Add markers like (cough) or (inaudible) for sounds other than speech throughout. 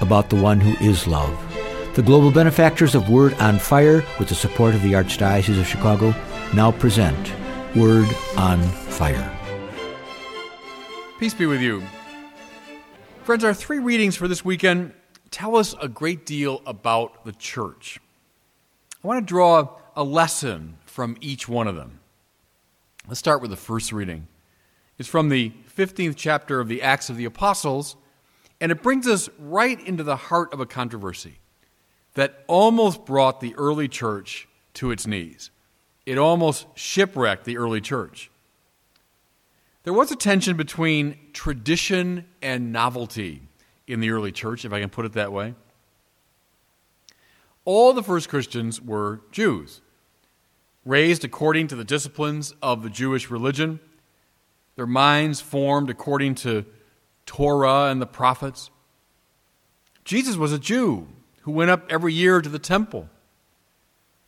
about the one who is love. The global benefactors of Word on Fire, with the support of the Archdiocese of Chicago, now present Word on Fire. Peace be with you. Friends, our three readings for this weekend tell us a great deal about the church. I want to draw a lesson from each one of them. Let's start with the first reading. It's from the 15th chapter of the Acts of the Apostles, and it brings us right into the heart of a controversy that almost brought the early church to its knees. It almost shipwrecked the early church. There was a tension between tradition and novelty in the early church, if I can put it that way. All the first Christians were Jews, raised according to the disciplines of the Jewish religion, their minds formed according to Torah and the prophets. Jesus was a Jew who went up every year to the temple,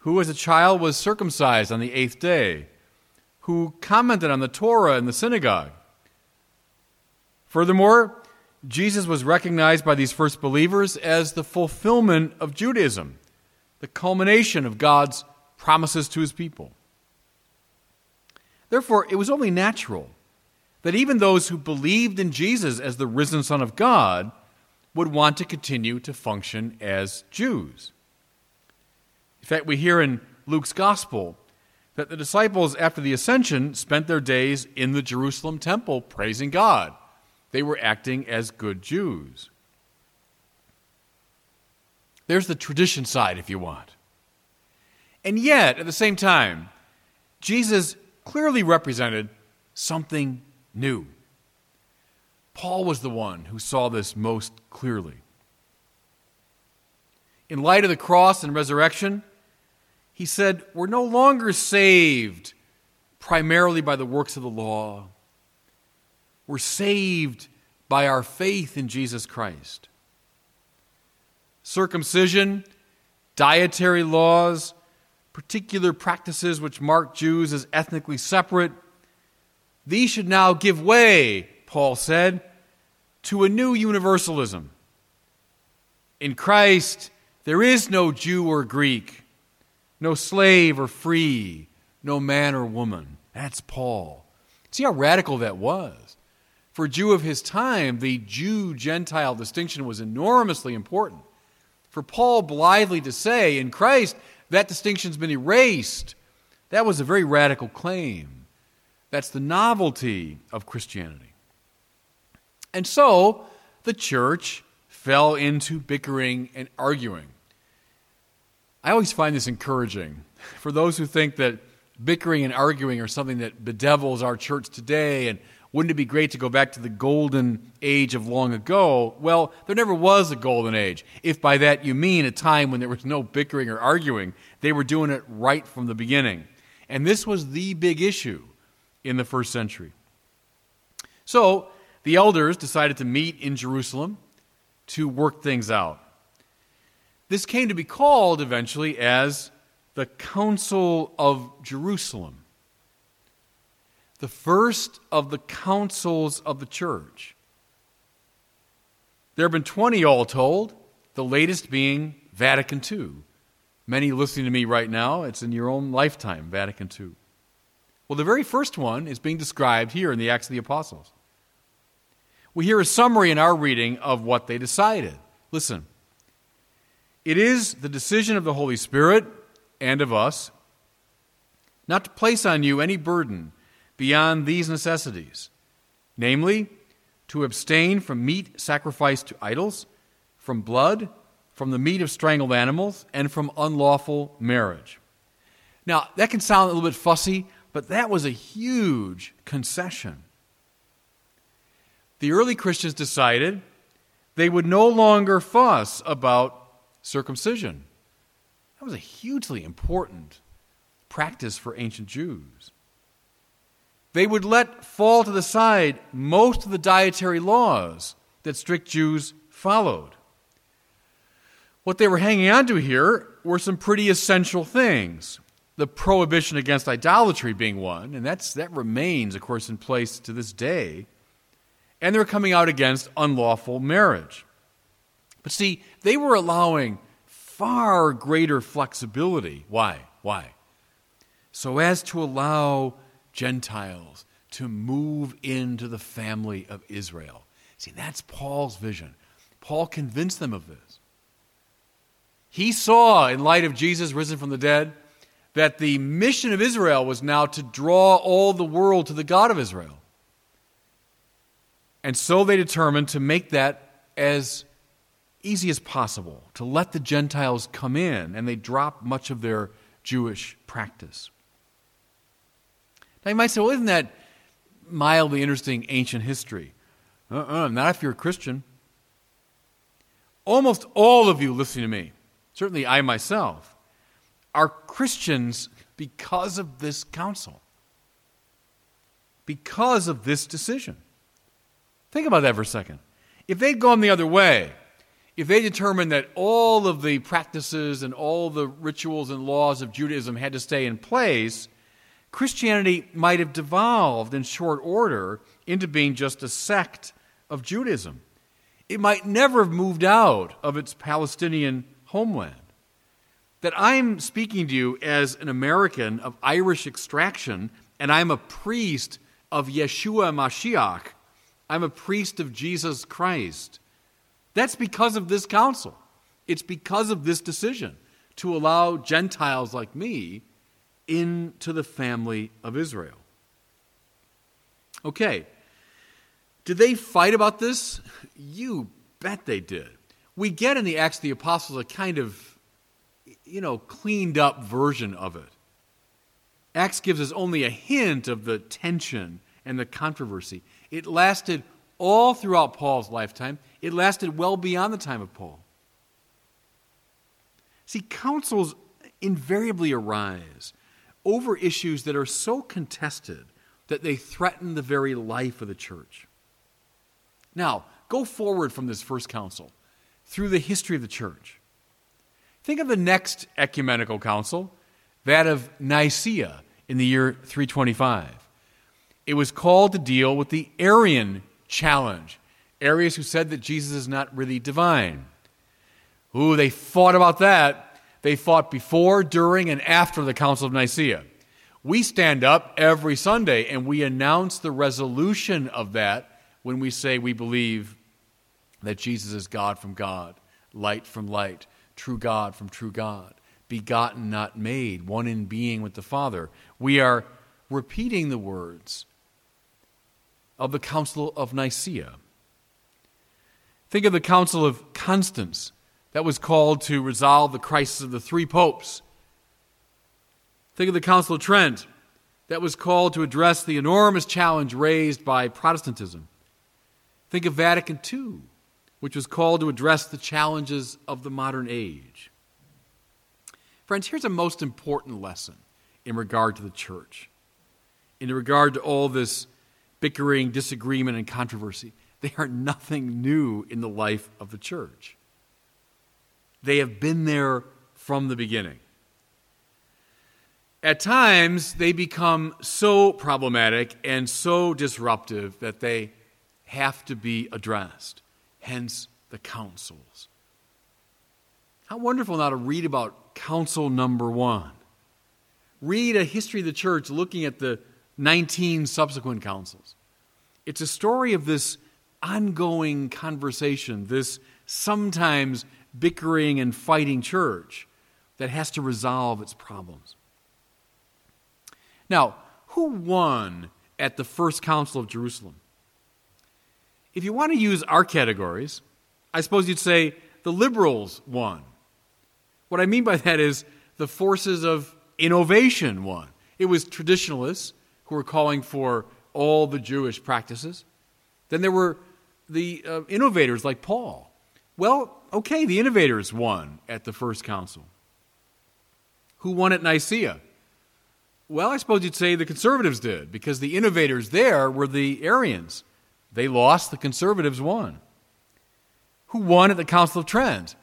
who as a child was circumcised on the eighth day who commented on the Torah in the synagogue. Furthermore, Jesus was recognized by these first believers as the fulfillment of Judaism, the culmination of God's promises to his people. Therefore, it was only natural that even those who believed in Jesus as the risen Son of God would want to continue to function as Jews. In fact, we hear in Luke's Gospel that the disciples, after the ascension, spent their days in the Jerusalem temple praising God. They were acting as good Jews. There's the tradition side, if you want. And yet, at the same time, Jesus clearly represented something new. Paul was the one who saw this most clearly. In light of the cross and resurrection, he said, We're no longer saved primarily by the works of the law. We're saved by our faith in Jesus Christ. Circumcision, dietary laws, particular practices which mark Jews as ethnically separate, these should now give way, Paul said, to a new universalism. In Christ, there is no Jew or Greek no slave or free, no man or woman. That's Paul. See how radical that was. For Jew of his time, the Jew Gentile distinction was enormously important. For Paul blithely to say, in Christ, that distinction's been erased, that was a very radical claim. That's the novelty of Christianity. And so, the church fell into bickering and arguing. I always find this encouraging. (laughs) For those who think that bickering and arguing are something that bedevils our church today and wouldn't it be great to go back to the golden age of long ago? Well, there never was a golden age. If by that you mean a time when there was no bickering or arguing, they were doing it right from the beginning. And this was the big issue in the first century. So the elders decided to meet in Jerusalem to work things out. This came to be called eventually as the Council of Jerusalem, the first of the councils of the church. There have been 20 all told, the latest being Vatican II. Many listening to me right now, it's in your own lifetime, Vatican II. Well, the very first one is being described here in the Acts of the Apostles. We hear a summary in our reading of what they decided. Listen. It is the decision of the Holy Spirit and of us not to place on you any burden beyond these necessities, namely, to abstain from meat sacrificed to idols, from blood, from the meat of strangled animals, and from unlawful marriage. Now, that can sound a little bit fussy, but that was a huge concession. The early Christians decided They would no longer fuss about circumcision. That was a hugely important practice for ancient Jews. They would let fall to the side most of the dietary laws that strict Jews followed. What they were hanging on to here were some pretty essential things. The prohibition against idolatry being one, and that's, that remains, of course, in place to this day. And they're coming out against unlawful marriage. But see, they were allowing far greater flexibility. Why? Why? So as to allow Gentiles to move into the family of Israel. See, that's Paul's vision. Paul convinced them of this. He saw, in light of Jesus risen from the dead, that the mission of Israel was now to draw all the world to the God of Israel. And so they determined to make that as easy as possible, to let the Gentiles come in, and they dropped much of their Jewish practice. Now you might say, well, isn't that mildly interesting ancient history? Uh uh-uh, uh not if you're a Christian. Almost all of you listening to me certainly I myself, are Christians because of this council, because of this decision. Think about that for a second. If they'd gone the other way, if they determined that all of the practices and all the rituals and laws of Judaism had to stay in place, Christianity might have devolved in short order into being just a sect of Judaism. It might never have moved out of its Palestinian homeland. That I'm speaking to you as an American of Irish extraction, and I'm a priest of Yeshua Mashiach. I'm a priest of Jesus Christ. That's because of this council. It's because of this decision to allow Gentiles like me into the family of Israel. Okay. Did they fight about this? You bet they did we get in the Acts of the Apostles a kind of, you know, cleaned up version of it. Acts gives us only a hint of the tension and the controversy. It lasted all throughout Paul's lifetime, it lasted well beyond the time of Paul. See, councils invariably arise over issues that are so contested that they threaten the very life of the church. Now, go forward from this first council through the history of the church. Think of the next ecumenical council, that of Nicaea in the year 325. It was called to deal with the Arian challenge. Arius, who said that Jesus is not really divine. Ooh, they fought about that. They fought before, during, and after the Council of Nicaea. We stand up every Sunday and we announce the resolution of that when we say we believe that Jesus is God from God, light from light, true God from true God, begotten, not made, one in being with the Father. We are repeating the words of the Council of Nicaea. Think of the Council of Constance that was called to resolve the crisis of the three popes. Think of the Council of Trent that was called to address the enormous challenge raised by Protestantism. Think of Vatican II which was called to address the challenges of the modern age. Friends, here's a most important lesson in regard to the church, in regard to all this bickering, disagreement, and controversy. They are nothing new in the life of the church. They have been there from the beginning. At times, they become so problematic and so disruptive that they have to be addressed hence the councils. How wonderful now to read about council number one. Read a history of the church looking at the 19 subsequent councils. It's a story of this ongoing conversation, this sometimes bickering and fighting church that has to resolve its problems. Now, who won at the First Council of Jerusalem? If you want to use our categories, I suppose you'd say the liberals won. What I mean by that is the forces of innovation won. It was traditionalists who were calling for all the Jewish practices. Then there were the uh, innovators like Paul Well, okay, the innovators won at the first council. Who won at Nicaea? Well, I suppose you'd say the conservatives did, because the innovators there were the Arians. They lost, the conservatives won. Who won at the Council of Trent?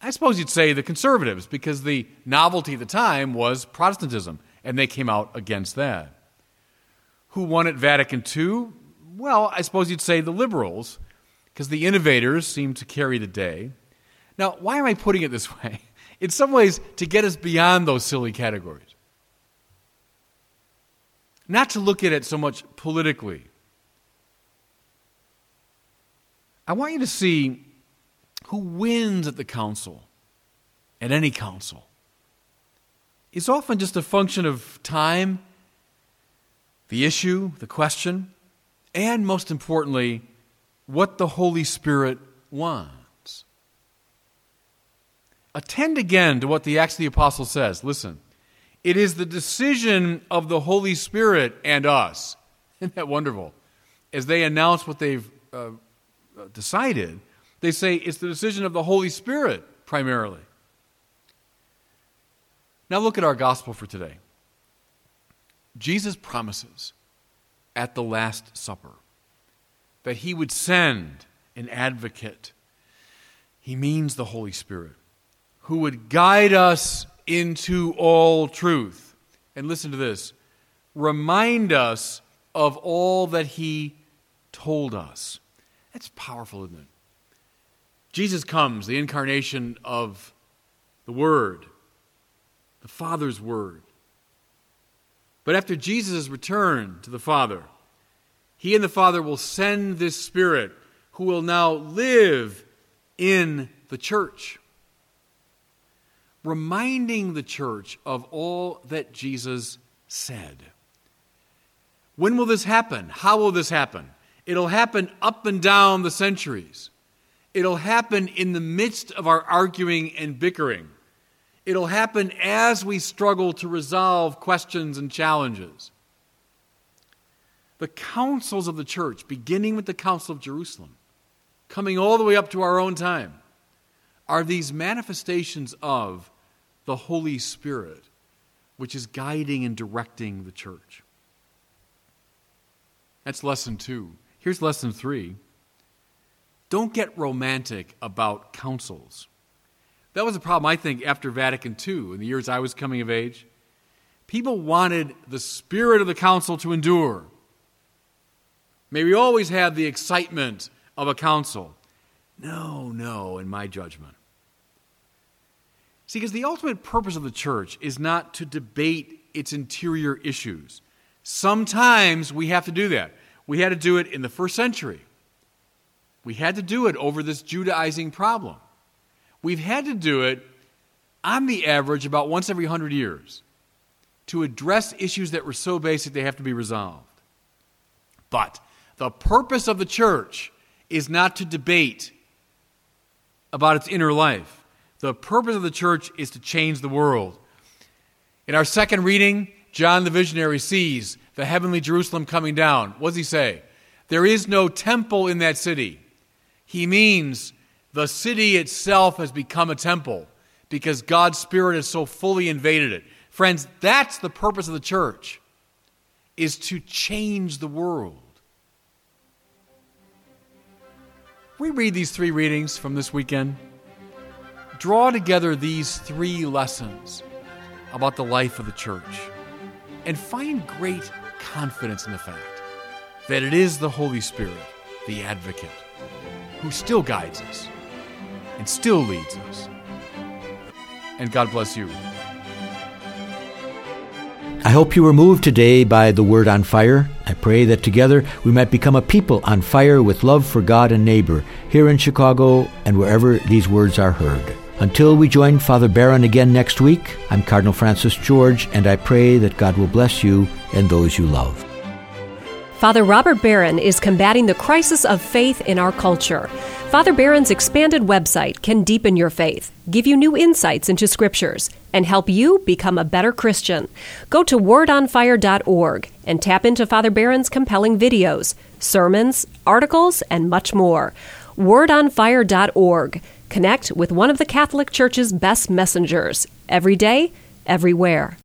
I suppose you'd say the conservatives, because the novelty at the time was Protestantism, and they came out against that. Who won at Vatican II? Well, I suppose you'd say the liberals, because the innovators seemed to carry the day. Now, why am I putting it this (laughs) way? In some ways, to get us beyond those silly categories. Not to look at it so much politically. I want you to see who wins at the council, at any council, It's often just a function of time, the issue, the question, and most importantly, what the Holy Spirit wants. Attend again to what the Acts of the Apostle says. Listen, it is the decision of the Holy Spirit and us. (laughs) Isn't that wonderful? As they announce what they've uh, Uh, decided, they say it's the decision of the Holy Spirit primarily. Now look at our gospel for today. Jesus promises at the Last Supper that he would send an advocate. He means the Holy Spirit, who would guide us into all truth. And listen to this remind us of all that he told us. That's powerful, isn't it? Jesus comes, the incarnation of the Word, the Father's Word. But after Jesus' return to the Father, he and the Father will send this Spirit who will now live in the church, reminding the church of all that Jesus said. When will this happen? How will this happen? It'll happen up and down the centuries. It'll happen in the midst of our arguing and bickering. It'll happen as we struggle to resolve questions and challenges. The councils of the church, beginning with the Council of Jerusalem, coming all the way up to our own time, are these manifestations of the Holy Spirit, which is guiding and directing the church. That's lesson two. Here's lesson three don't get romantic about councils. That was a problem, I think, after Vatican II, in the years I was coming of age. People wanted the spirit of the council to endure. May we always have the excitement of a council. No, no, in my judgment. See, because the ultimate purpose of the church is not to debate its interior issues. Sometimes we have to do that. We had to do it in the first century. We had to do it over this Judaizing problem. We've had to do it on the average about once every hundred years to address issues that were so basic they have to be resolved. But the purpose of the church is not to debate about its inner life. The purpose of the church is to change the world. In our second reading, John the visionary sees the heavenly Jerusalem coming down. What does he say? There is no temple in that city. He means the city itself has become a temple because God's Spirit has so fully invaded it. Friends, that's the purpose of the church, is to change the world. We read these three readings from this weekend. Draw together these three lessons about the life of the church and find great confidence in the fact that it is the Holy Spirit, the advocate, who still guides us and still leads us. And God bless you. I hope you were moved today by the word on fire. I pray that together we might become a people on fire with love for God and neighbor here in Chicago and wherever these words are heard. Until we join Father Barron again next week, I'm Cardinal Francis George, and I pray that God will bless you and those you love. Father Robert Barron is combating the crisis of faith in our culture. Father Barron's expanded website can deepen your faith, give you new insights into scriptures, and help you become a better Christian. Go to wordonfire.org and tap into Father Barron's compelling videos, sermons, articles, and much more. wordonfire.org. Connect with one of the Catholic Church's best messengers every day, everywhere.